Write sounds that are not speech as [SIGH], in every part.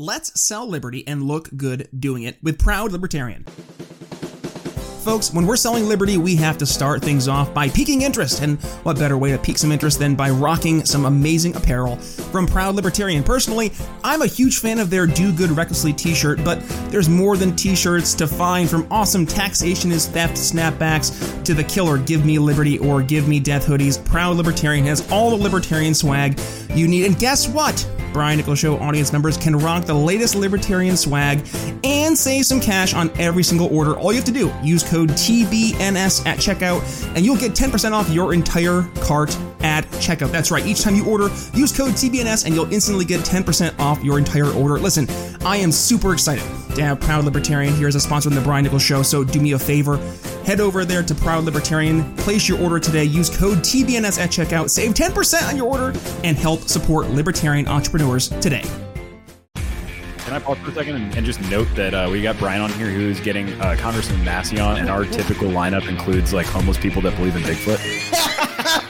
Let's sell liberty and look good doing it with Proud Libertarian. Folks, when we're selling Liberty, we have to start things off by piquing interest. And what better way to pique some interest than by rocking some amazing apparel from Proud Libertarian? Personally, I'm a huge fan of their Do Good Recklessly t shirt, but there's more than t shirts to find from awesome taxation is theft snapbacks to the killer Give Me Liberty or Give Me Death hoodies. Proud Libertarian has all the libertarian swag you need. And guess what? Brian Nichols Show audience members can rock the latest libertarian swag and save some cash on every single order. All you have to do, use code TBNS at checkout, and you'll get 10% off your entire cart at checkout. That's right. Each time you order, use code TBNS and you'll instantly get 10% off your entire order. Listen, I am super excited to have Proud Libertarian here as a sponsor of the Brian Nichols Show, so do me a favor. Head over there to Proud Libertarian, place your order today, use code TBNS at checkout, save 10% on your order, and help support libertarian entrepreneurs today. Can I pause for a second and, and just note that uh, we got Brian on here who's getting uh, Congressman Massey on, and our typical lineup includes like homeless people that believe in Bigfoot. [LAUGHS]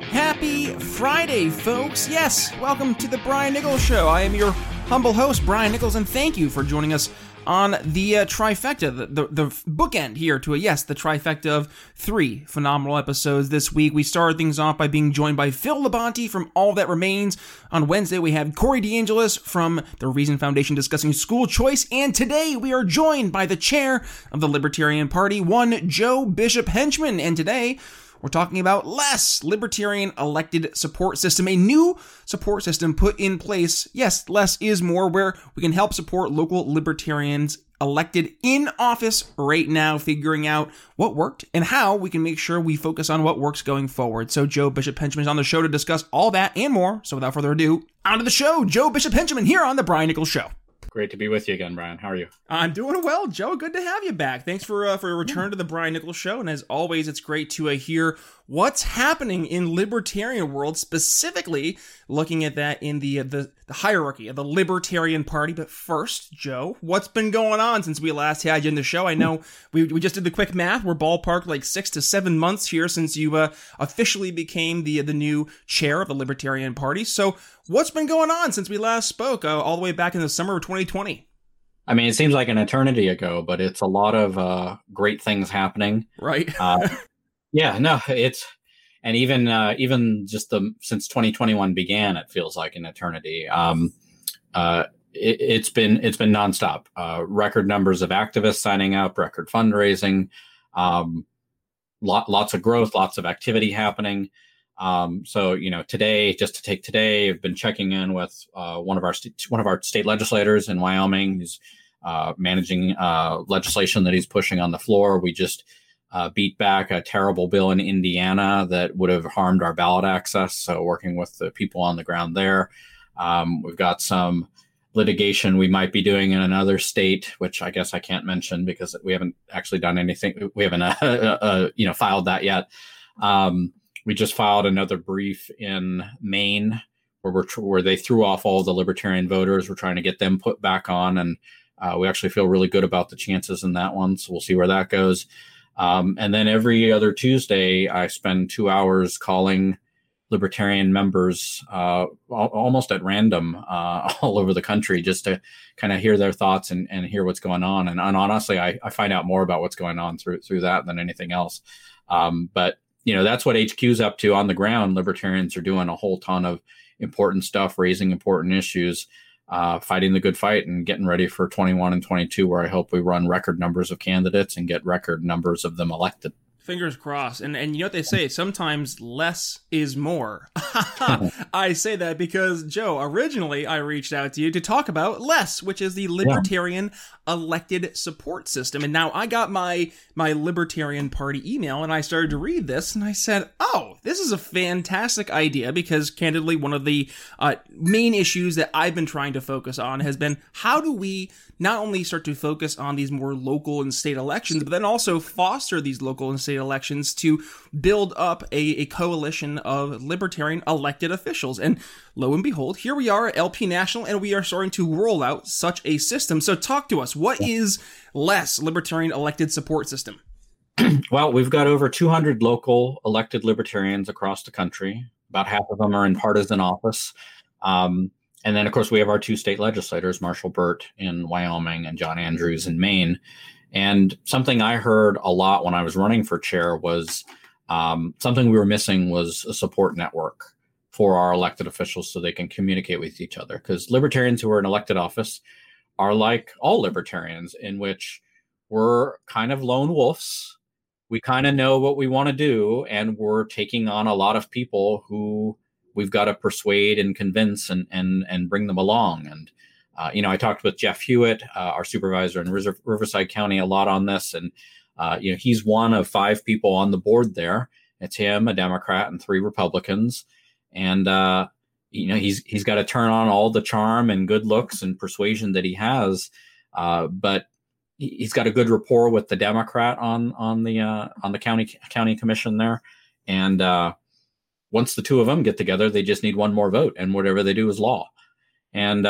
Happy Friday, folks. Yes, welcome to the Brian Nichols Show. I am your humble host, Brian Nichols, and thank you for joining us on the uh, trifecta, the, the, the bookend here to a yes, the trifecta of three phenomenal episodes this week. We started things off by being joined by Phil Labonte from All That Remains. On Wednesday, we had Corey DeAngelis from the Reason Foundation discussing school choice, and today we are joined by the chair of the Libertarian Party, one Joe Bishop Henchman, and today we're talking about less libertarian elected support system, a new support system put in place. Yes, less is more, where we can help support local libertarians elected in office right now, figuring out what worked and how we can make sure we focus on what works going forward. So, Joe Bishop Henchman is on the show to discuss all that and more. So, without further ado, on to the show. Joe Bishop Henchman here on The Brian Nichols Show. Great to be with you again, Brian. How are you? I'm doing well, Joe. Good to have you back. Thanks for uh, for a return to the Brian Nichols Show, and as always, it's great to uh, hear what's happening in libertarian world, specifically looking at that in the, the the hierarchy of the Libertarian Party. But first, Joe, what's been going on since we last had you in the show? I know we, we just did the quick math. We're ballpark like six to seven months here since you uh, officially became the the new chair of the Libertarian Party. So, what's been going on since we last spoke, uh, all the way back in the summer of 2020? I mean, it seems like an eternity ago, but it's a lot of uh, great things happening. Right. uh, [LAUGHS] yeah. No, it's and even uh, even just the since 2021 began, it feels like an eternity. Um, uh, it, has been it's been nonstop. Uh, record numbers of activists signing up, record fundraising, um, lot, lots of growth, lots of activity happening. Um, so you know, today, just to take today, I've been checking in with uh, one of our st- one of our state legislators in Wyoming. He's uh, managing uh, legislation that he's pushing on the floor. We just uh, beat back a terrible bill in Indiana that would have harmed our ballot access. So, working with the people on the ground there, um, we've got some litigation we might be doing in another state, which I guess I can't mention because we haven't actually done anything. We haven't, [LAUGHS] uh, uh, you know, filed that yet. Um, we just filed another brief in Maine where we're where they threw off all the libertarian voters. We're trying to get them put back on, and uh, we actually feel really good about the chances in that one. So we'll see where that goes. Um, and then every other Tuesday, I spend two hours calling libertarian members uh, almost at random uh, [LAUGHS] all over the country just to kind of hear their thoughts and, and hear what's going on. And, and honestly, I, I, find out more about what's going on through through that than anything else. Um, but you know that's what HQ's up to on the ground. Libertarians are doing a whole ton of important stuff, raising important issues uh, fighting the good fight and getting ready for 21 and 22, where I hope we run record numbers of candidates and get record numbers of them elected. Fingers crossed. And and you know what they say? Sometimes less is more. [LAUGHS] I say that because Joe, originally I reached out to you to talk about less, which is the libertarian yeah. elected support system. And now I got my my libertarian party email and I started to read this and I said, "Oh, this is a fantastic idea because candidly one of the uh, main issues that I've been trying to focus on has been how do we not only start to focus on these more local and state elections, but then also foster these local and state elections to build up a, a coalition of libertarian elected officials. And lo and behold, here we are at LP National, and we are starting to roll out such a system. So, talk to us. What is less libertarian elected support system? [CLEARS THROAT] well, we've got over 200 local elected libertarians across the country. About half of them are in partisan office. Um, and then, of course, we have our two state legislators, Marshall Burt in Wyoming and John Andrews in Maine. And something I heard a lot when I was running for chair was um, something we were missing was a support network for our elected officials so they can communicate with each other. Because libertarians who are in elected office are like all libertarians, in which we're kind of lone wolves. We kind of know what we want to do, and we're taking on a lot of people who we've got to persuade and convince and and and bring them along. And uh, you know, I talked with Jeff Hewitt, uh, our supervisor in Riverside County, a lot on this, and uh, you know, he's one of five people on the board there. It's him, a Democrat, and three Republicans, and uh, you know, he's he's got to turn on all the charm and good looks and persuasion that he has, uh, but he's got a good rapport with the Democrat on on the uh, on the county county commission there, and once the two of them get together, they just need one more vote, and whatever they do is law. And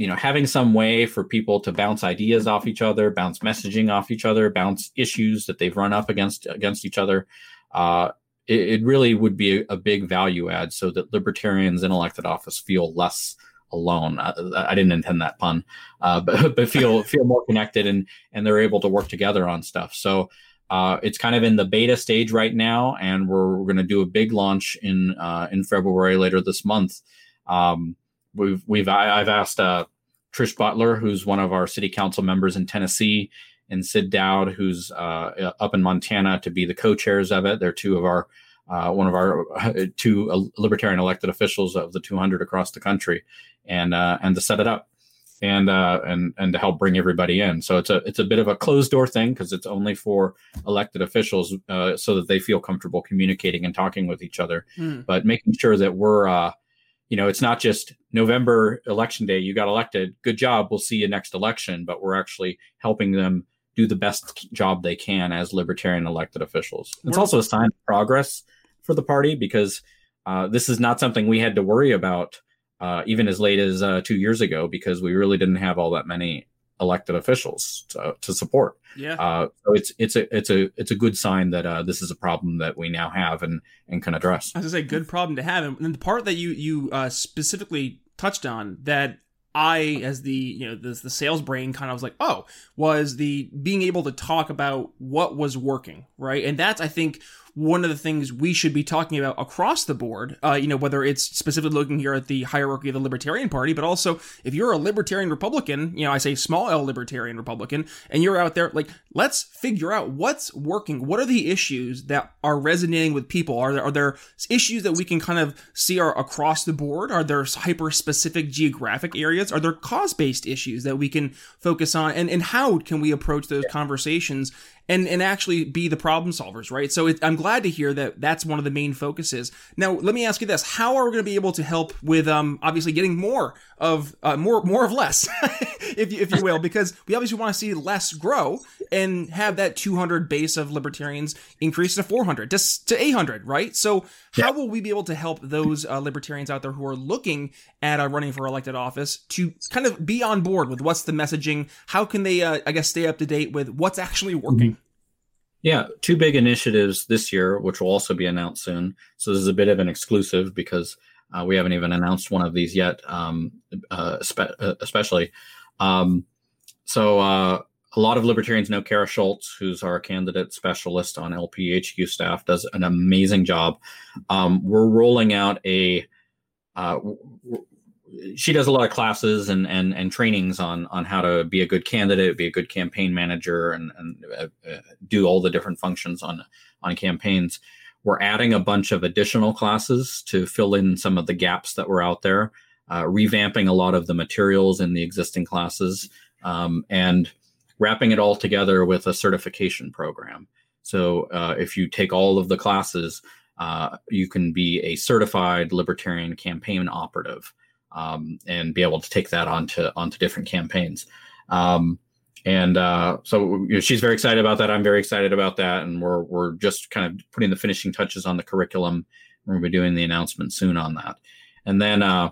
you know, having some way for people to bounce ideas off each other, bounce messaging off each other, bounce issues that they've run up against against each other, uh, it, it, really would be a, a, big value add, so that libertarians in elected office feel less alone. I, I didn't intend that pun, uh, [LAUGHS] but but feel feel more connected and and they're able to work together on stuff. So uh, it's kind of in the beta stage right now, and we're, we're going to do a big launch in uh, in February later this month. Um, we've we've I, have asked uh, Trish Butler, who's one of our city council members in Tennessee, and Sid Daoud, who's uh, up in Montana, to be the co-chairs of it. They're two of our uh, one of our [LAUGHS] two libertarian elected officials of the 200 across the country, and uh, and to set it up and uh, and and to help bring everybody in. So it's a it's a bit of a closed door thing because it's only for elected officials uh, so that they feel comfortable communicating and talking with each other. Mm. But making sure that we're uh, you know it's not just November election day you got elected, good job, we'll see you next election. But we're actually helping them do the best job they can as libertarian elected officials. It's also a sign of progress for the party because uh, this is not something we had to worry about uh, even as late as uh, two years ago, because we really didn't have all that many elected officials to, to support. Yeah. Uh, so it's it's a it's a it's a good sign that uh, this is a problem that we now have and and can address. I was gonna say good problem to have, and the part that you you uh, specifically touched on that I, as the you know the, the sales brain, kind of was like, oh, was the being able to talk about what was working, right? And that's I think one of the things we should be talking about across the board. Uh, you know, whether it's specifically looking here at the hierarchy of the Libertarian Party, but also if you're a Libertarian Republican, you know, I say small L Libertarian Republican, and you're out there, like, let's figure out what's working. What are the issues that are resonating with people? Are there are there issues that we can kind of see are across the board? Are there hyper specific geographic areas? Are there cause based issues that we can focus on? And and how can we approach those conversations and and actually be the problem solvers, right? So it, I'm glad to hear that that's one of the main focuses. Now, let me ask you this: How are we going to be able to help with um obviously getting more of uh, more more of less, [LAUGHS] if you, if you will, because we obviously want to see less grow and have that 200 base of libertarians increase to 400 to, to 800, right? So how yeah. will we be able to help those uh, libertarians out there who are looking at uh, running for elected office to kind of be on board with what's the messaging? How can they, uh, I guess, stay up to date with what's actually working? Yeah, two big initiatives this year, which will also be announced soon. So this is a bit of an exclusive because uh, we haven't even announced one of these yet, um, uh, uh, especially. Um, so uh, a lot of libertarians know Cara Schulz, who's our candidate specialist on LPHQ staff, does an amazing job. Um, we're rolling out a uh, she does a lot of classes and and and trainings on on how to be a good candidate, be a good campaign manager, and and uh, uh, do all the different functions on on campaigns. We're adding a bunch of additional classes to fill in some of the gaps that were out there, uh, revamping a lot of the materials in the existing classes, um, and wrapping it all together with a certification program. So uh, if you take all of the classes, uh, you can be a certified libertarian campaign operative um, and be able to take that onto onto different campaigns. Um, and uh, so you know, she's very excited about that. I'm very excited about that, and we're we're just kind of putting the finishing touches on the curriculum. To be doing the announcement soon on that, and then uh,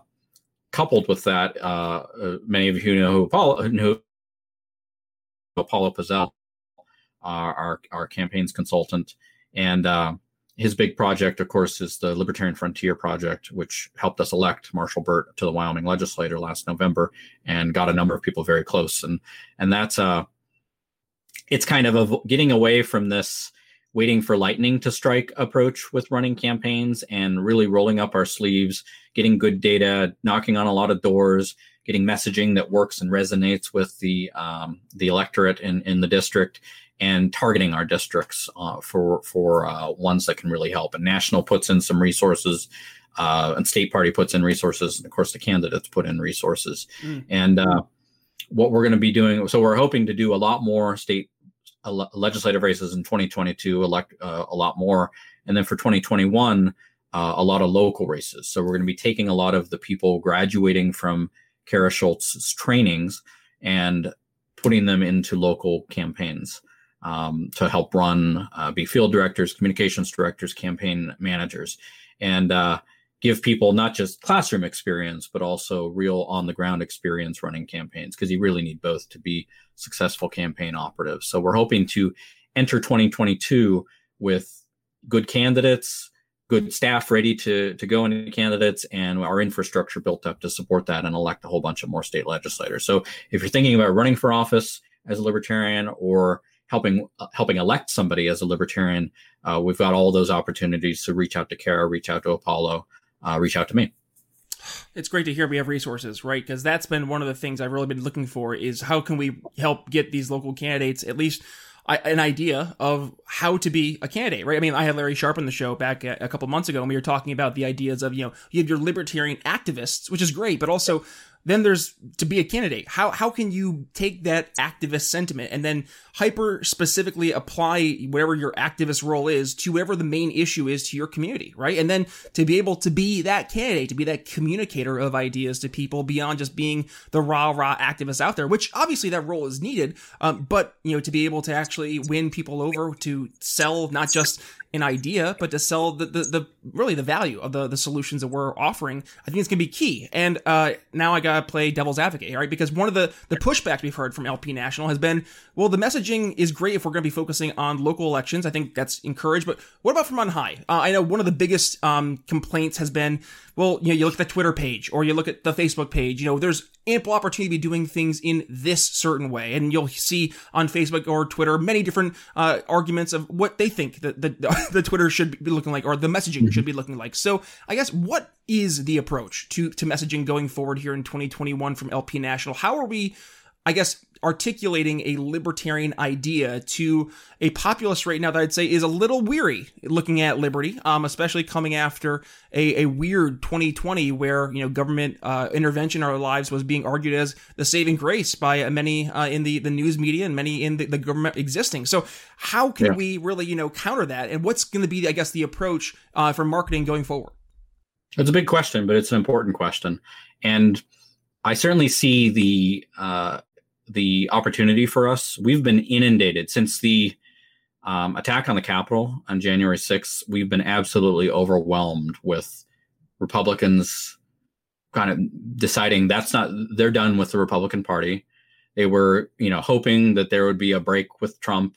coupled with that, uh, uh many of you know who Apollo, who Apollo Pazell, our our campaigns consultant, and uh, his big project, of course, is the Libertarian Frontier Project, which helped us elect Marshall Burt to the Wyoming legislature last November, and got a number of people very close. and And that's uh, it's kind of a, getting away from this waiting for lightning to strike approach with running campaigns, and really rolling up our sleeves, getting good data, knocking on a lot of doors, getting messaging that works and resonates with the um, the electorate in in the district, and targeting our districts uh, for for uh, ones that can really help. And national puts in some resources, uh, and state party puts in resources, and of course the candidates put in resources. Mm. And uh, what we're going to be doing, so we're hoping to do a lot more state legislative races in 2022, elect uh, a lot more, and then for 2021. Uh, a lot of local races. So we're going to be taking a lot of the people graduating from Cara Schulz's trainings and putting them into local campaigns um, to help run, uh, be field directors, communications directors, campaign managers, and uh, give people not just classroom experience, but also real on the ground experience running campaigns, because you really need both to be successful campaign operatives. So we're hoping to enter 2022 with good candidates, good staff ready to to go into candidates and our infrastructure built up to support that and elect a whole bunch of more state legislators. So if you're thinking about running for office as a libertarian or helping uh, helping elect somebody as a libertarian, uh, we've got all those opportunities to reach out to Cara, reach out to Apollo, uh, reach out to me. It's great to hear we have resources, right? Because that's been one of the things I've really been looking for is how can we help get these local candidates at least an idea of how to be a candidate, right? I mean, I had Larry Sharpe on the show back a, a couple months ago, and we were talking about the ideas of, you know, you have your libertarian activists, which is great, but also then there's to be a candidate. How how can you take that activist sentiment and then hyper specifically apply whatever your activist role is to whatever the main issue is to your community, right? And then to be able to be that candidate, to be that communicator of ideas to people beyond just being the rah rah activist out there, which obviously that role is needed. Um, but you know, to be able to actually win people over to sell not just an idea, but to sell the, the, the really the value of the, the solutions that we're offering, I think it's going to be key. And uh, now I got to play devil's advocate, right? Because one of the, the pushbacks we've heard from LP National has been, well, the messaging is great if we're going to be focusing on local elections. I think that's encouraged. But what about from on high? Uh, I know one of the biggest um, complaints has been, well, you know, you look at the Twitter page or you look at the Facebook page, you know, there's ample opportunity to be doing things in this certain way. And you'll see on Facebook or Twitter many different uh, arguments of what they think that the, [LAUGHS] the Twitter should be looking like or the messaging mm-hmm. should be looking like. So I guess what is the approach to, to messaging going forward here in 2021 from LP National? How are we, I guess, articulating a libertarian idea to a populace right now that I'd say is a little weary looking at liberty, um, especially coming after a, a weird 2020 where you know government uh, intervention in our lives was being argued as the saving grace by many uh, in the, the news media and many in the, the government existing. So how can yeah. we really you know counter that, and what's going to be I guess the approach uh, for marketing going forward? It's a big question, but it's an important question, and I certainly see the uh, the opportunity for us. We've been inundated since the um, attack on the Capitol on January 6th. We've been absolutely overwhelmed with Republicans kind of deciding that's not, they're done with the Republican Party. They were, you know, hoping that there would be a break with Trump,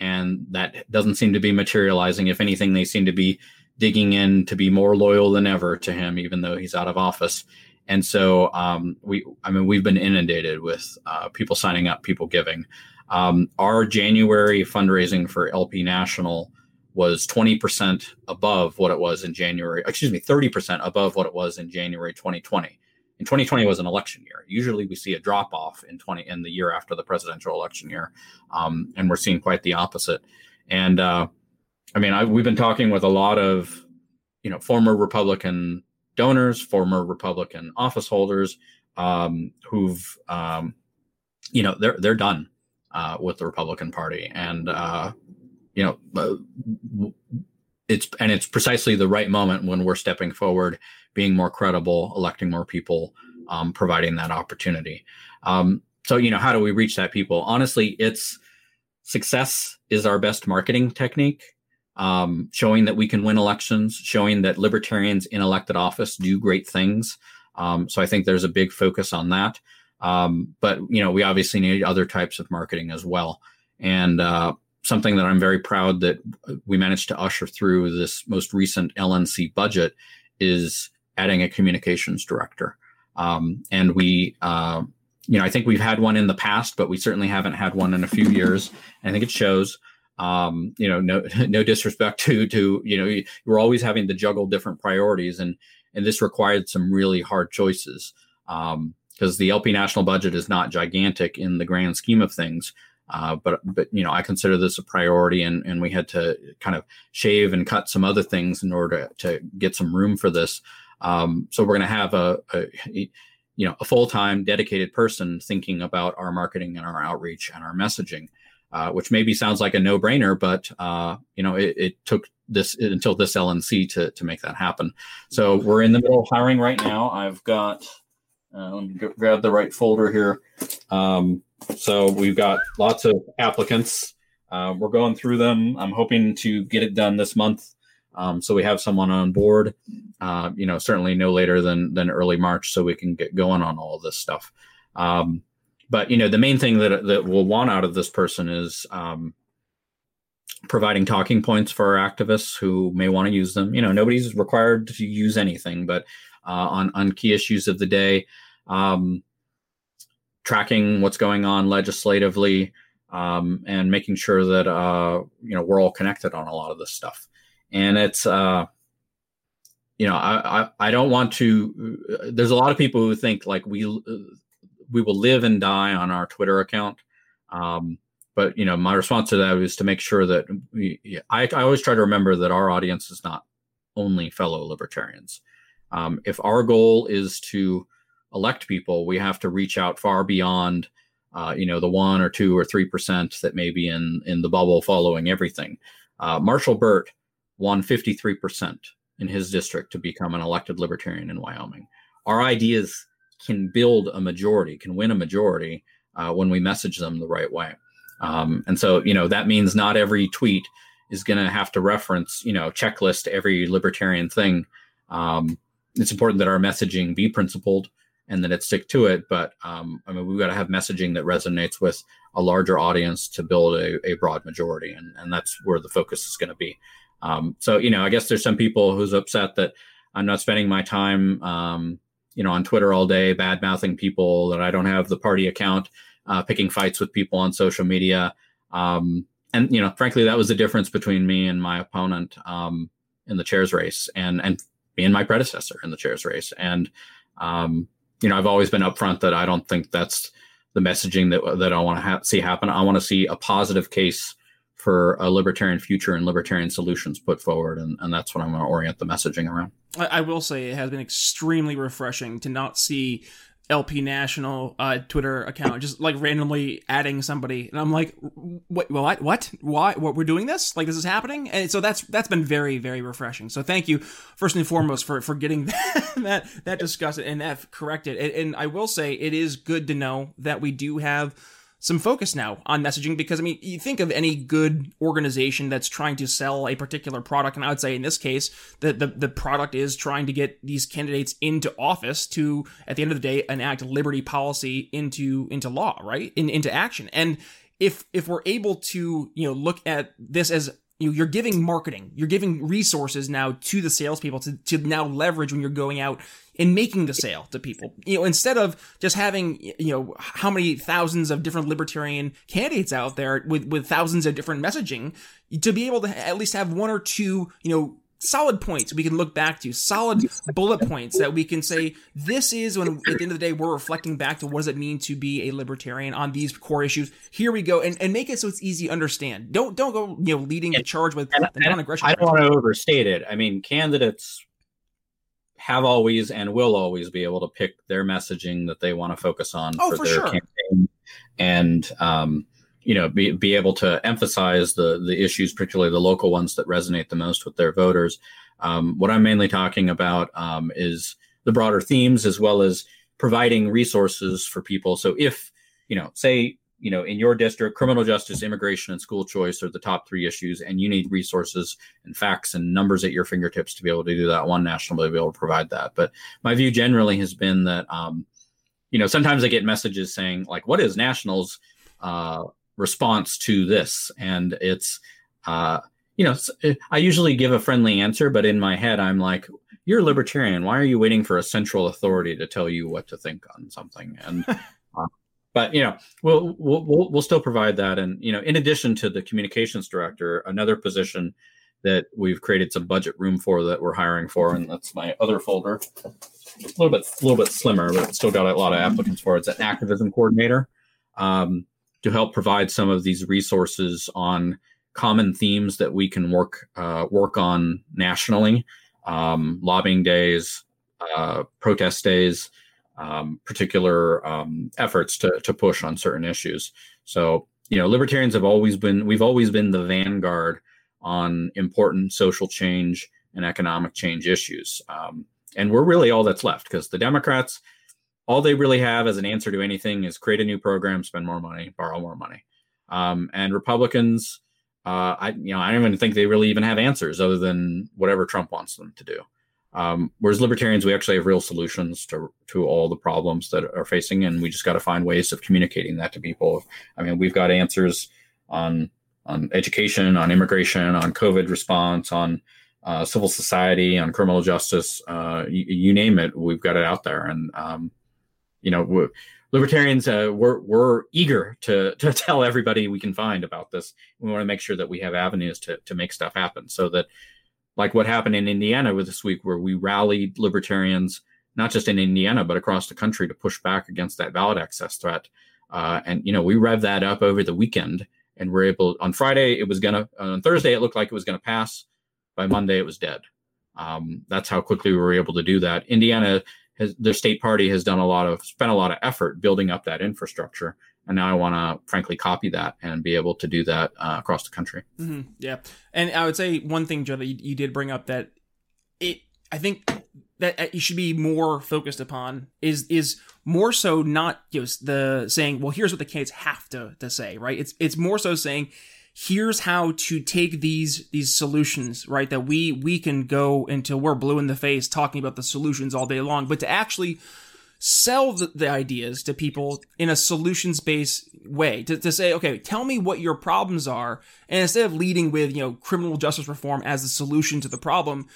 and that doesn't seem to be materializing. If anything, they seem to be digging in to be more loyal than ever to him, even though he's out of office. And so um, we, I mean, we've been inundated with uh, people signing up, people giving. Um, our January fundraising for LP National was 20% above what it was in January, excuse me, 30% above what it was in January 2020. in 2020 was an election year. Usually we see a drop off in 20 in the year after the presidential election year, um, and we're seeing quite the opposite. And uh, I mean, I, we've been talking with a lot of you know former Republican donors, former Republican office holders um, who've um, you know they're they're done uh, with the Republican Party, and uh, you know uh, it's and it's precisely the right moment when we're stepping forward, being more credible, electing more people, um, providing that opportunity. Um, so you know, how do we reach that people? Honestly, it's success is our best marketing technique. Um, showing that we can win elections, showing that libertarians in elected office do great things. Um, so I think there's a big focus on that. Um, but you know, we obviously need other types of marketing as well. And uh, something that I'm very proud that we managed to usher through this most recent LNC budget is adding a communications director. Um, and we, uh, you know, I think we've had one in the past, but we certainly haven't had one in a few years. I think it shows. Um, you know, no, [LAUGHS] no disrespect to to you know, you're always having to juggle different priorities, and and this required some really hard choices. Um, because the LP national budget is not gigantic in the grand scheme of things. Uh, but but you know I consider this a priority, and and we had to kind of shave and cut some other things in order to, to get some room for this. Um, so we're going to have a, a, you know a full time dedicated person thinking about our marketing and our outreach and our messaging, uh, which maybe sounds like a no brainer, but uh, you know it, it, took this until this LNC to to make that happen. So we're in the middle of hiring right now. I've got uh, let me g- grab the right folder here. Um, so we've got lots of applicants. Uh, we're going through them. I'm hoping to get it done this month. Um, so we have someone on board. Uh, you know, certainly no later than than early March, so we can get going on all this stuff. Um, but you know, the main thing that that we'll want out of this person is um, providing talking points for our activists who may want to use them. You know, nobody's required to use anything, but uh, on on key issues of the day, um, tracking what's going on legislatively, um, and making sure that uh, you know we're all connected on a lot of this stuff. And it's uh, you know I, I, I don't want to. There's a lot of people who think like we we will live and die on our Twitter account. Um, but you know my response to that is to make sure that we, I, I always try to remember that our audience is not only fellow libertarians um, if our goal is to elect people, we have to reach out far beyond, uh, you know, the one or two or three percent that may be in in the bubble following everything. Uh, Marshall Burt won 53 percent in his district to become an elected libertarian in Wyoming. Our ideas can build a majority, can win a majority uh, when we message them the right way. Um, and so, you know, that means not every tweet is going to have to reference, you know, checklist every libertarian thing. Um, it's important that our messaging be principled and that it stick to it. But um, I mean, we've got to have messaging that resonates with a larger audience to build a, a broad majority, and, and that's where the focus is going to be. Um, so, you know, I guess there's some people who's upset that I'm not spending my time, um, you know, on Twitter all day, bad mouthing people, that I don't have the party account, uh, picking fights with people on social media. Um, and, you know, frankly, that was the difference between me and my opponent um, in the chairs race. And, and me and my predecessor in the chairs race. And um, you know, I've always been upfront that I don't think that's the messaging that that I want to ha- see happen. I want to see a positive case for a libertarian future and libertarian solutions put forward, and, and that's what I'm going to orient the messaging around. I, I will say it has been extremely refreshing to not see LP National uh, Twitter account, just like randomly adding somebody, and I'm like, what, what, what, why, what, we're doing this? Like this is happening, and so that's that's been very, very refreshing. So thank you first and foremost for for getting that [LAUGHS] that, that discussed and that corrected. And, and I will say it is good to know that we do have some focus now on messaging because I mean, you think of any good organization that's trying to sell a particular product, and I would say in this case, the, the, the product is trying to get these candidates into office to, at the end of the day, enact liberty policy into into law, right? In, into action. And if if we're able to, you know, look at this as you know, you're giving marketing, you're giving resources now to the salespeople to, to now leverage when you're going out and making the sale to people. You know, instead of just having, you know, how many thousands of different libertarian candidates out there with, with thousands of different messaging, to be able to at least have one or two, you know, solid points we can look back to, solid bullet points that we can say this is when at the end of the day we're reflecting back to what does it mean to be a libertarian on these core issues. Here we go, and, and make it so it's easy to understand. Don't don't go you know leading the charge with And- the non-aggression. I don't want to overstate it. I mean, candidates have always and will always be able to pick their messaging that they want to focus on Oh, for, for their sure. campaign, and um, you know, be be able to emphasize the the issues, particularly the local ones that resonate the most with their voters. Um, what I'm mainly talking about um, is the broader themes as well as providing resources for people. So if you know, say you know, in your district, criminal justice, immigration, and school choice are the top three issues, and you need resources and facts and numbers at your fingertips to be able to do that. One national will be able to provide that. But my view generally has been that, um, you know, sometimes I get messages saying like, "What is nationals?" Uh, response to this. And it's uh you know i usually give a friendly answer but in my head i'm like you're a libertarian. Why are you waiting for a central authority to tell you what to think on something? And [LAUGHS] uh, but you know we'll, we'll we'll still provide that. And you know in addition to the communications director another position that we've created some budget room for that we're hiring for and that's my other folder. A little bit a little bit slimmer but still got a lot of applicants for it. it's an activism coordinator. Um, to help provide some of these resources on common themes that we can work uh, work on nationally, um, lobbying days, uh, protest days, um, particular um, efforts to to push on certain issues. So you know, libertarians have always been we've always been the vanguard on important social change and economic change issues, um, and we're really all that's left because the Democrats all they really have as an answer to anything is create a new program, spend more money, borrow more money. Um, and Republicans, uh, I you know I don't even think they really even have answers other than whatever Trump wants them to do. Um, whereas libertarians, we actually have real solutions to to all the problems that are facing, and we just got to find ways of communicating that to people. I mean, we've got answers on on education, on immigration, on COVID response, on uh, civil society, on criminal justice. Uh, you, you name it, we've got it out there, and um, you know, libertarians, uh, we're we're eager to to [LAUGHS] tell everybody we can find about this. We want to make sure that we have avenues to to make stuff happen, so that, like what happened in Indiana with this week, where we rallied libertarians not just in Indiana but across the country to push back against that ballot access threat. Uh, and you know, we revved that up over the weekend, and we're able. On Friday, it was gonna. On Thursday, it looked like it was gonna pass. By Monday, it was dead. Um, that's how quickly we were able to do that. Indiana has their state party has done a lot of spent a lot of effort building up that infrastructure. And now i want to frankly copy that and be able to do that uh, across the country. Hmm Yeah, and I would say one thing, Joe, that you, you did bring up that it, I think that uh, you should be more focused upon is is more so not just the saying, well, here's what the candidates have to to say, right? It's it's more so saying, here's how to take these these solutions, right? That we we can go until we're blue in the face talking about the solutions all day long, but to actually sell the, the ideas to people in a solutions based way to, to say okay tell me what your problems are and instead of leading with you know criminal justice reform as the solution to the problem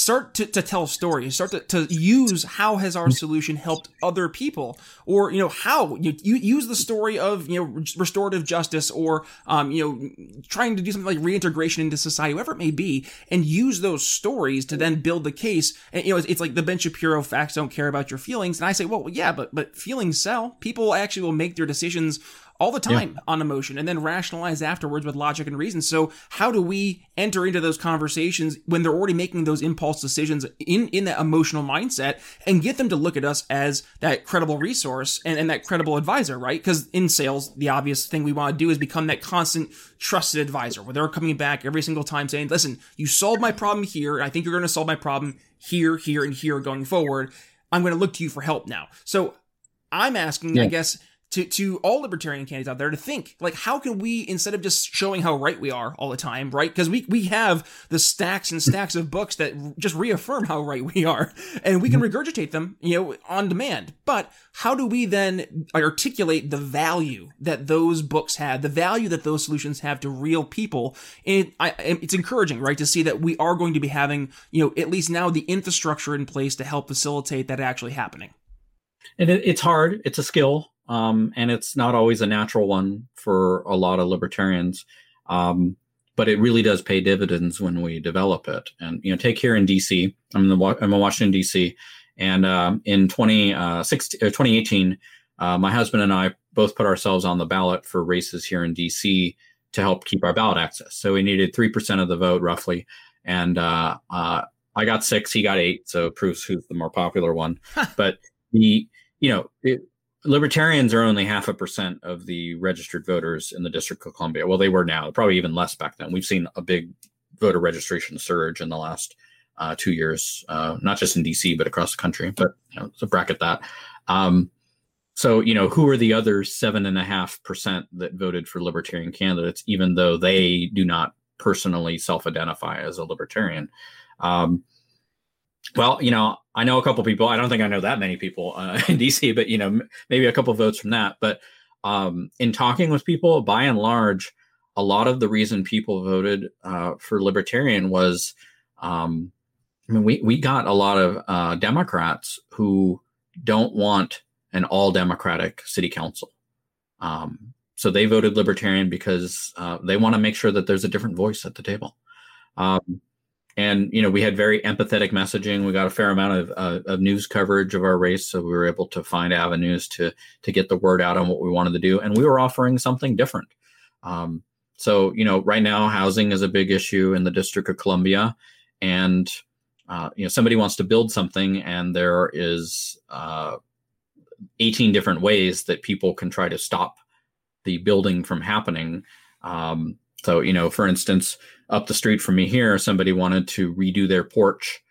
start to, to tell stories start to, to use how has our solution helped other people or you know how you, you use the story of you know restorative justice or um, you know trying to do something like reintegration into society whatever it may be and use those stories to then build the case. And you know it's, it's like the ben shapiro facts don't care about your feelings. And i say well yeah but but feelings sell. People actually will make their decisions all the time on emotion and then rationalize afterwards with logic and reason. So how do we enter into those conversations when they're already making those impulse decisions in, in that emotional mindset and get them to look at us as that credible resource and, and that credible advisor, right? Because in sales, the obvious thing we want to do is become that constant trusted advisor where they're coming back every single time saying, listen, you solved my problem here. I think you're going to solve my problem here, here, and here going forward. I'm going to look to you for help now. So I'm asking, I guess, to, to all libertarian candidates out there to think like how can we instead of just showing how right we are all the time right? Because we we have the stacks and stacks of books that just reaffirm how right we are and we can mm-hmm. regurgitate them you know on demand. But how do we then articulate the value that those books have the value that those solutions have to real people? And I, it's encouraging right to see that we are going to be having you know at least now the infrastructure in place to help facilitate that actually happening. And it, it's hard. It's a skill um, and it's not always a natural one for a lot of libertarians um, but it really does pay dividends when we develop it. And you know, take here in DC. I'm in the I'm in Washington DC, and um, in 2016 uh, 2018, uh, my husband and I both put ourselves on the ballot for races here in DC to help keep our ballot access. So we needed three percent of the vote roughly, and uh, uh, I got six, he got eight, so proves who's the more popular one. [LAUGHS] but the you know it, libertarians are only half a percent of the registered voters in the District of Columbia. Well, they were now, probably even less back then. We've seen a big voter registration surge in the last uh, two years, uh, not just in DC but across the country. But you know, so bracket that. Um, so you know, who are the other seven and a half percent that voted for libertarian candidates, even though they do not personally self-identify as a libertarian? Um, well, you know, I know a couple people. I don't think I know that many people uh, [LAUGHS] in DC, but you know, m- maybe a couple votes from that. But um, in talking with people, by and large, a lot of the reason people voted uh, for libertarian was, um, I mean, we we got a lot of uh, Democrats who don't want an all Democratic city council. Um, so they voted libertarian because uh, they want to make sure that there's a different voice at the table. Um, and you know we had very empathetic messaging. We got a fair amount of, uh, of news coverage of our race so we were able to find avenues to to get the word out on what we wanted to do and we were offering something different. Um, so you know right now housing is a big issue in the district of columbia and uh, you know somebody wants to build something and there is uh, 18 different ways that people can try to stop the building from happening. Um, so you know for instance up the street from me here, somebody wanted to redo their porch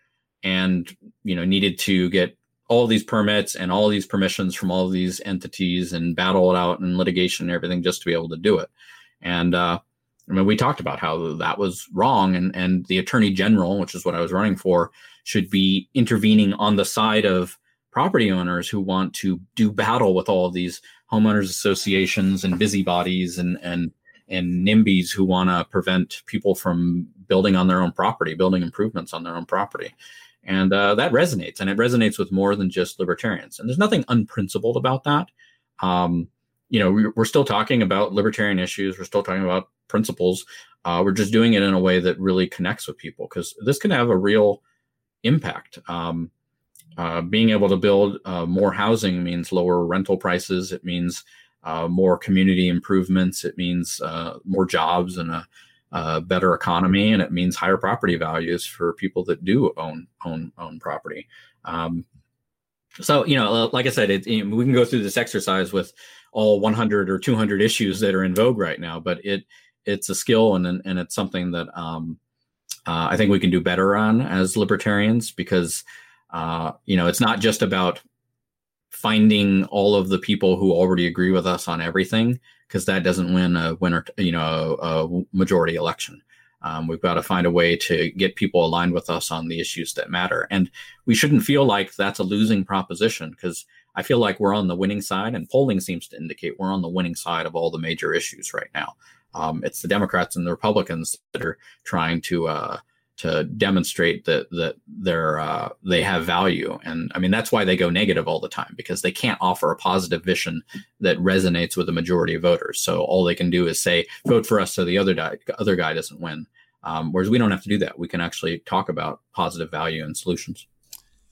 and, you know, needed to get all these permits and all these permissions from all these entities and battle it out and litigation and everything just to be able to do it. And, uh, I mean, we talked about how that was wrong, and and the attorney general, which is what I was running for, should be intervening on the side of property owners who want to do battle with all of these homeowners associations and busybodies and and and NIMBYs who want to prevent people from building on their own property, building improvements on their own property. And uh, that resonates, and it resonates with more than just libertarians. And there's nothing unprincipled about that. Um, you know, we're still talking about libertarian issues. We're still talking about principles. Uh, we're just doing it in a way that really connects with people because this can have a real impact. Um, uh, being able to build uh, more housing means lower rental prices. It means uh, more community improvements. It means uh, more jobs and a, a, better economy, and it means higher property values for people that do own own own property. Um, so you know, like I said, it, you know, we can go through this exercise with all 100 or 200 issues that are in vogue right now, but it it's a skill and and it's something that um, uh, I think we can do better on as libertarians because uh, you know it's not just about finding all of the people who already agree with us on everything because that doesn't win a winner you know a, majority election. Um, we've got to find a way to get people aligned with us on the issues that matter. And we shouldn't feel like that's a losing proposition because i feel like we're on the winning side and polling seems to indicate we're on the winning side of all the major issues right now. Um, it's the democrats and the republicans that are trying to uh, to demonstrate that that they're uh, they have value. And i mean that's why they go negative all the time because they can't offer a positive vision that resonates with the majority of voters. So all they can do is say vote for us so the other guy other guy doesn't win. Um, whereas we don't have to do that. We can actually talk about positive value and solutions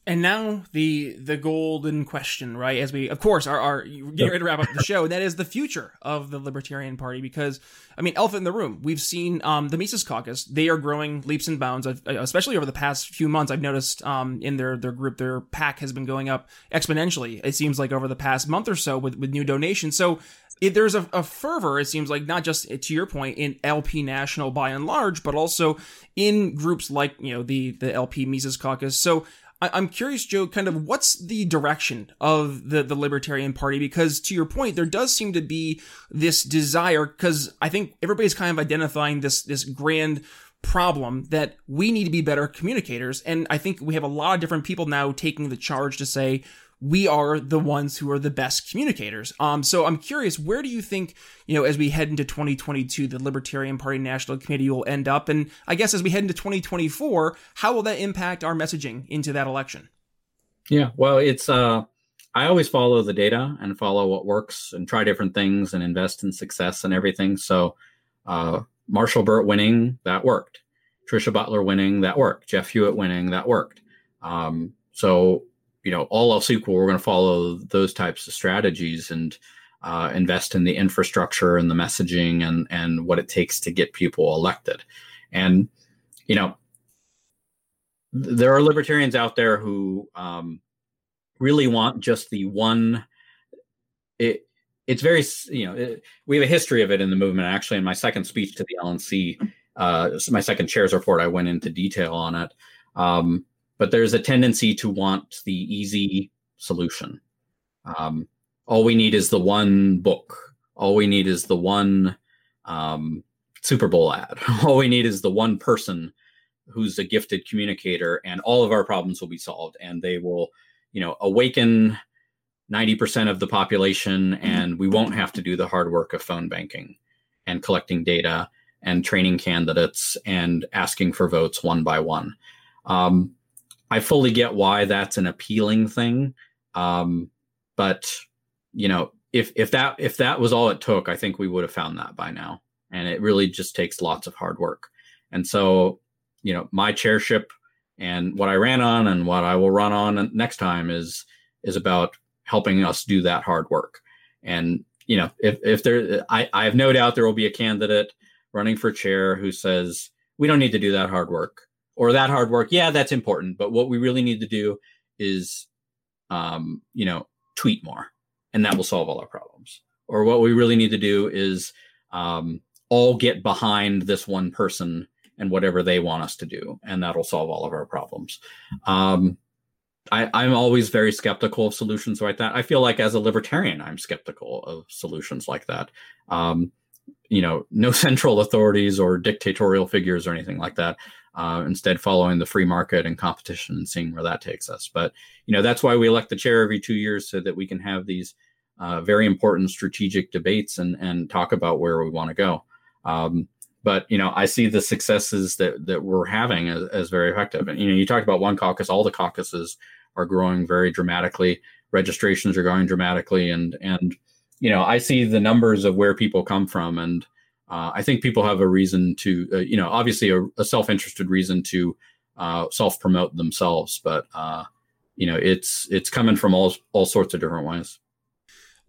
and now the the golden question, right? As we, of course, are are getting ready to wrap up the show. That is the future of the Libertarian Party, because I mean, elephant in the room. We've seen um, the Mises Caucus; they are growing leaps and bounds. Especially over the past few months, I've noticed um, in their their group, their pack has been going up exponentially. It seems like over the past month or so with with new donations. So it, there's a, a, fervor, it seems like, not just to your point in LP National by and large, but also in groups like you know the the LP Mises Caucus. So I- am curious, Joe, kind of what's the direction of the, the Libertarian Party? Because to your point, there does seem to be this desire, because I think everybody's kind of identifying this, this grand problem that we need to be better communicators. And I think we have a lot of different people now taking the charge to say, we are the ones who are the best communicators. Um, so I'm curious, where do you think, you know, as we head into 2022, the Libertarian Party National Committee will end up? And I guess as we head into 2024, how will that impact our messaging into that election? Yeah, well, it's, uh, I always follow the data and follow what works and try different things and invest in success and everything. So, uh, Marshall Burt winning, that worked. Trisha Butler winning, that worked. Jeff Hewitt winning, that worked. Um, so, you know, all else equal, we're going to follow those types of strategies and uh, invest in the infrastructure and the messaging and and what it takes to get people elected. And you know, there are libertarians out there who um, really want just the one. It, it's very you know it, we have a history of it in the movement. Actually, in my second speech to the LNC, uh, my second chair's report, I went into detail on it. Um, but there's a tendency to want the easy solution. Um, all we need is the one book. All we need is the one um, Super Bowl ad. [LAUGHS] All we need is the one person who's a gifted communicator, and all of our problems will be solved. And they will, you know, awaken 90% of the population, and we won't have to do the hard work of phone banking and collecting data and training candidates and asking for votes one by one. Um, I fully get why that's an appealing thing. Um, but you know, if if that if that was all it took, I think we would have found that by now. And it really just takes lots of hard work. And so, you know, my chairship and what I ran on and what I will run on next time is is about helping us do that hard work. And you know, if if there, I I have no doubt there will be a candidate running for chair who says we don't need to do that hard work or that hard work. Yeah, that's important, but what we really need to do is, um, you know, tweet more and that will solve all our problems. Or what we really need to do is um, all get behind this one person and whatever they want us to do, and that'll solve all of our problems. Um, I, am always very skeptical of solutions like that. I feel like as a libertarian, I'm skeptical of solutions like that. Um, you know, no [LAUGHS] central authorities or dictatorial figures or anything like that. Uh, instead, following the free market and competition and seeing where that takes us. But you know, that's why we elect the chair every two years so that we can have these uh, very important strategic debates and and talk about where we want to go. Um, but you know, I see the successes that that we're having as, as very effective. And you know, you talked about one caucus; all the caucuses are growing very dramatically. Registrations are growing dramatically, and and you know, I see the numbers of where people come from, and uh, I think people have a reason to, uh, you know, obviously a, a self-interested reason to uh, self-promote themselves, but uh, you know, it's it's coming from all all sorts of different ways.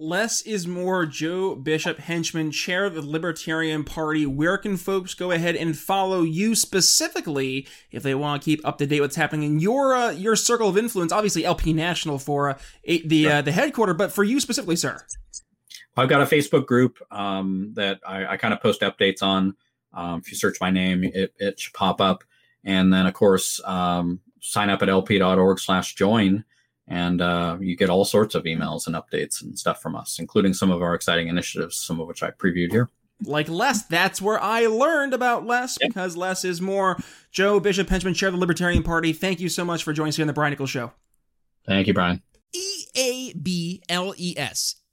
Less is more. Joe Bishop-Henchman, chair of the Libertarian Party. Where can folks go ahead and follow you specifically if they want to keep up to date what's happening in your uh, your circle of influence? Obviously, LP National for uh, the uh, the headquarter, but for you specifically, sir. I've got a Facebook group um, that I, I kind of post updates on. Um, if you search my name, it, it should pop up. And then, of course, um, sign up at lp.org/join and uh, you get all sorts of emails and updates and stuff from us, including some of our exciting initiatives, some of which I previewed here. Like LESS, that's where I learned about LESS yep. because LESS is more. Joe Bishop Henchman, chair of the Libertarian Party. Thank you so much for joining us here on the Brian Nichols Show. Thank you, Brian. E A B L E S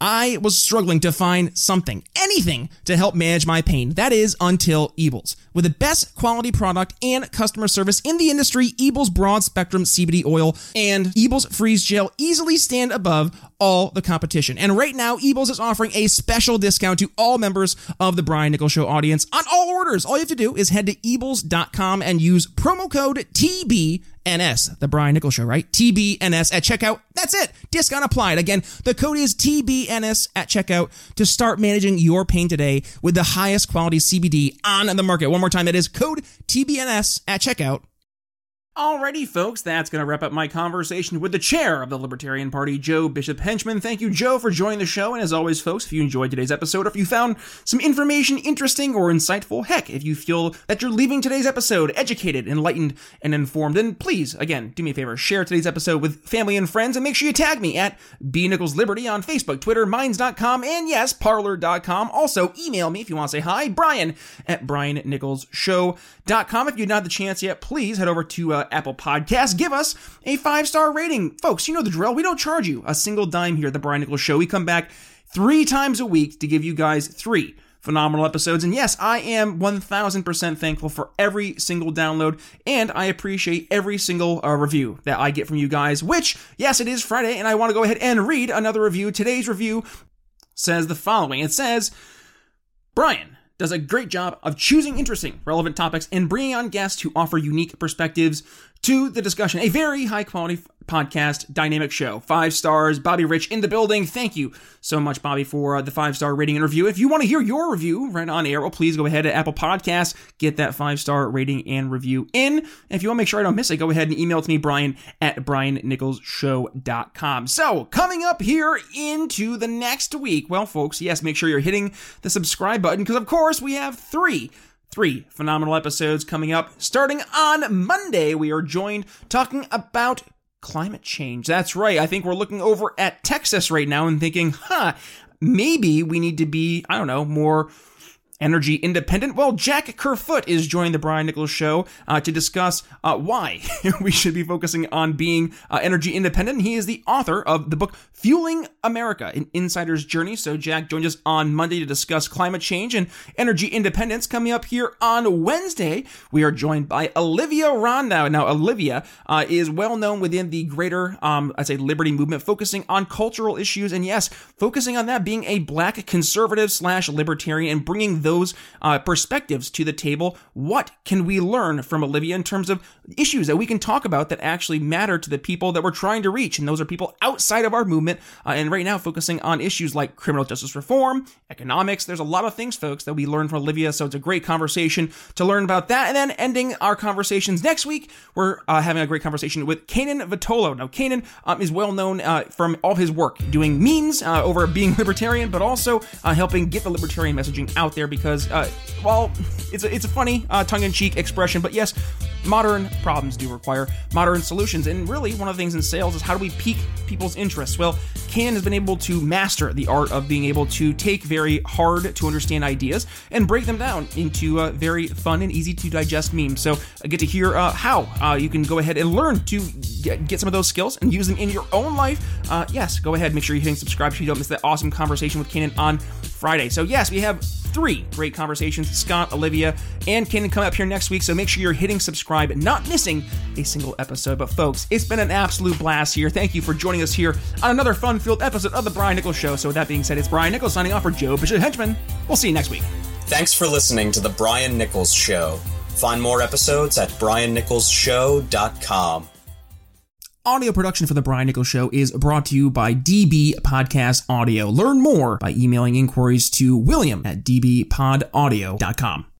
I was struggling to find something, anything to help manage my pain. That is until Eables. With the best quality product and customer service in the industry, Eables broad spectrum CBD oil and Eables freeze gel easily stand above all the competition. And right now, Eables is offering a special discount to all members of the Brian Nichols Show audience on all orders. All you have to do is head to eables.com and use promo code TBNS, the Brian Nichols Show, right? TBNS at checkout. That's it. Discount applied. Again, the code is TBNS at checkout to start managing your pain today with the highest quality CBD on the market. One more time, that is code TBNS at checkout Alrighty, folks, that's going to wrap up my conversation with the chair of the Libertarian Party, Joe Bishop Henchman. Thank you, Joe, for joining the show. And as always, folks, if you enjoyed today's episode, or if you found some information interesting or insightful, heck, if you feel that you're leaving today's episode educated, enlightened, and informed, then please, again, do me a favor, share today's episode with family and friends, and make sure you tag me at B Nichols Liberty on Facebook, Twitter, Minds.com, and yes, Parler.com. Also, email me if you want to say hi, Brian at BrianNicholsShow.com. If you've not had the chance yet, please head over to uh, Apple Podcasts. Give us a five star rating. Folks, you know the drill. We don't charge you a single dime here at the Brian Nichols Show. We come back three times a week to give you guys three phenomenal episodes. And yes, I am 1000% thankful for every single download, and I appreciate every single uh, review that I get from you guys, which, yes, it is Friday, and I want to go ahead and read another review. Today's review says the following It says, Brian, does a great job of choosing interesting, relevant topics and bringing on guests who offer unique perspectives to the discussion. A very high quality podcast, dynamic show. Five stars. Bobby Rich in the building. Thank you so much, Bobby, for uh, the five star rating and review. If you want to hear your review right on air, well, please go ahead to Apple Podcasts, get that five star rating and review in. And if you want to make sure I don't miss it, go ahead and email it to me, Brian at briannicholsshow.com. So, coming up here into the next week, well, folks, yes, make sure you're hitting the subscribe button because, of course, we have three three phenomenal episodes coming up. Starting on Monday, we are joined talking about climate change. That's right. I think we're looking over at Texas right now and thinking, huh, maybe we need to be, I don't know, more energy independent? Well, Jack Kerfoot is joining the Brian Nichols Show uh, to discuss uh, why [LAUGHS] we should be focusing on being uh, energy independent. He is the author of the book Fueling America, an insider's journey. So Jack joins us on Monday to discuss climate change and energy independence. Coming up here on Wednesday, we are joined by Olivia Rondeau. Now, Olivia uh, is well known within the greater, um, I'd say, liberty movement, focusing on cultural issues, and yes, focusing on that being a black conservative slash libertarian and bringing those uh, perspectives to the table. What can we learn from Olivia in terms of issues that we can talk about that actually matter to the people that we're trying to reach? And those are people outside of our movement. Uh, and right now, focusing on issues like criminal justice reform, economics. There's a lot of things, folks, that we learn from Olivia. So it's a great conversation to learn about that. And then ending our conversations next week, we're uh, having a great conversation with Kanan Vitolo. Now, Kanan um, is well known uh, from all his work doing memes uh, over being [LAUGHS] libertarian, but also uh, helping get the libertarian messaging out there because, uh, well, it's a, it's a funny uh, tongue-in-cheek expression, but yes, modern problems do require modern solutions. And really, one of the things in sales is how do we pique people's interests? Well, Kanan has been able to master the art of being able to take very hard to understand ideas and break them down into uh, very fun and easy to digest memes. So I get to hear uh, how uh, you can go ahead and learn to get, some of those skills and use them in your own life. Uh, yes, go ahead, make sure you're hitting subscribe so you don't miss that awesome conversation with Kanan on Friday. So yes, we have three great conversations. Scott, Olivia, and Kanan come up here next week. So make sure you're hitting subscribe, not missing a single episode. But folks, it's been an absolute blast here. Thank you for joining us here on another fun-filled episode of the Brian Nichols Show. So with that being said, it's Brian Nichols signing off for Joe Bishop Henchman. We'll see you next week. Thanks for listening to the Brian Nichols Show. Find more episodes at briannicholsshow.com. Audio production for The Brian Nichols Show is brought to you by DB Podcast Audio. Learn more by emailing inquiries to william at dbpodaudio.com.